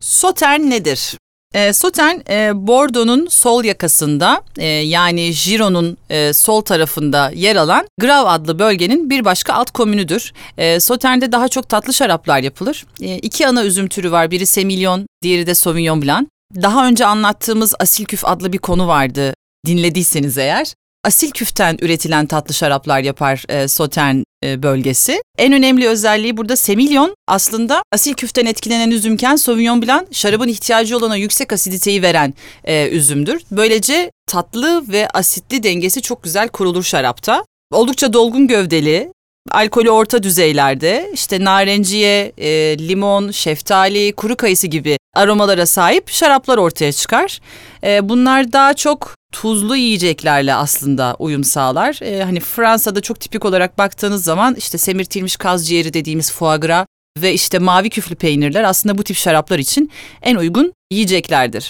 Sotern nedir? E, Sotern, e, Bordeaux'un sol yakasında e, yani Giron'un e, sol tarafında yer alan Grav adlı bölgenin bir başka alt komünüdür. E, Sotern'de daha çok tatlı şaraplar yapılır. E, iki ana üzüm türü var. Biri Semillon, diğeri de Sauvignon Blanc. Daha önce anlattığımız asil küf adlı bir konu vardı dinlediyseniz eğer. Asil küften üretilen tatlı şaraplar yapar e, Sotern e, bölgesi. En önemli özelliği burada semilyon aslında asil küften etkilenen üzümken Sauvignon Blanc şarabın ihtiyacı olan o yüksek asiditeyi veren e, üzümdür. Böylece tatlı ve asitli dengesi çok güzel kurulur şarapta. Oldukça dolgun gövdeli, alkolü orta düzeylerde işte narenciye, e, limon, şeftali, kuru kayısı gibi aromalara sahip şaraplar ortaya çıkar. E, bunlar daha çok tuzlu yiyeceklerle aslında uyum sağlar. E, hani Fransa'da çok tipik olarak baktığınız zaman işte semirtilmiş kaz ciğeri dediğimiz foie gras ve işte mavi küflü peynirler aslında bu tip şaraplar için en uygun yiyeceklerdir.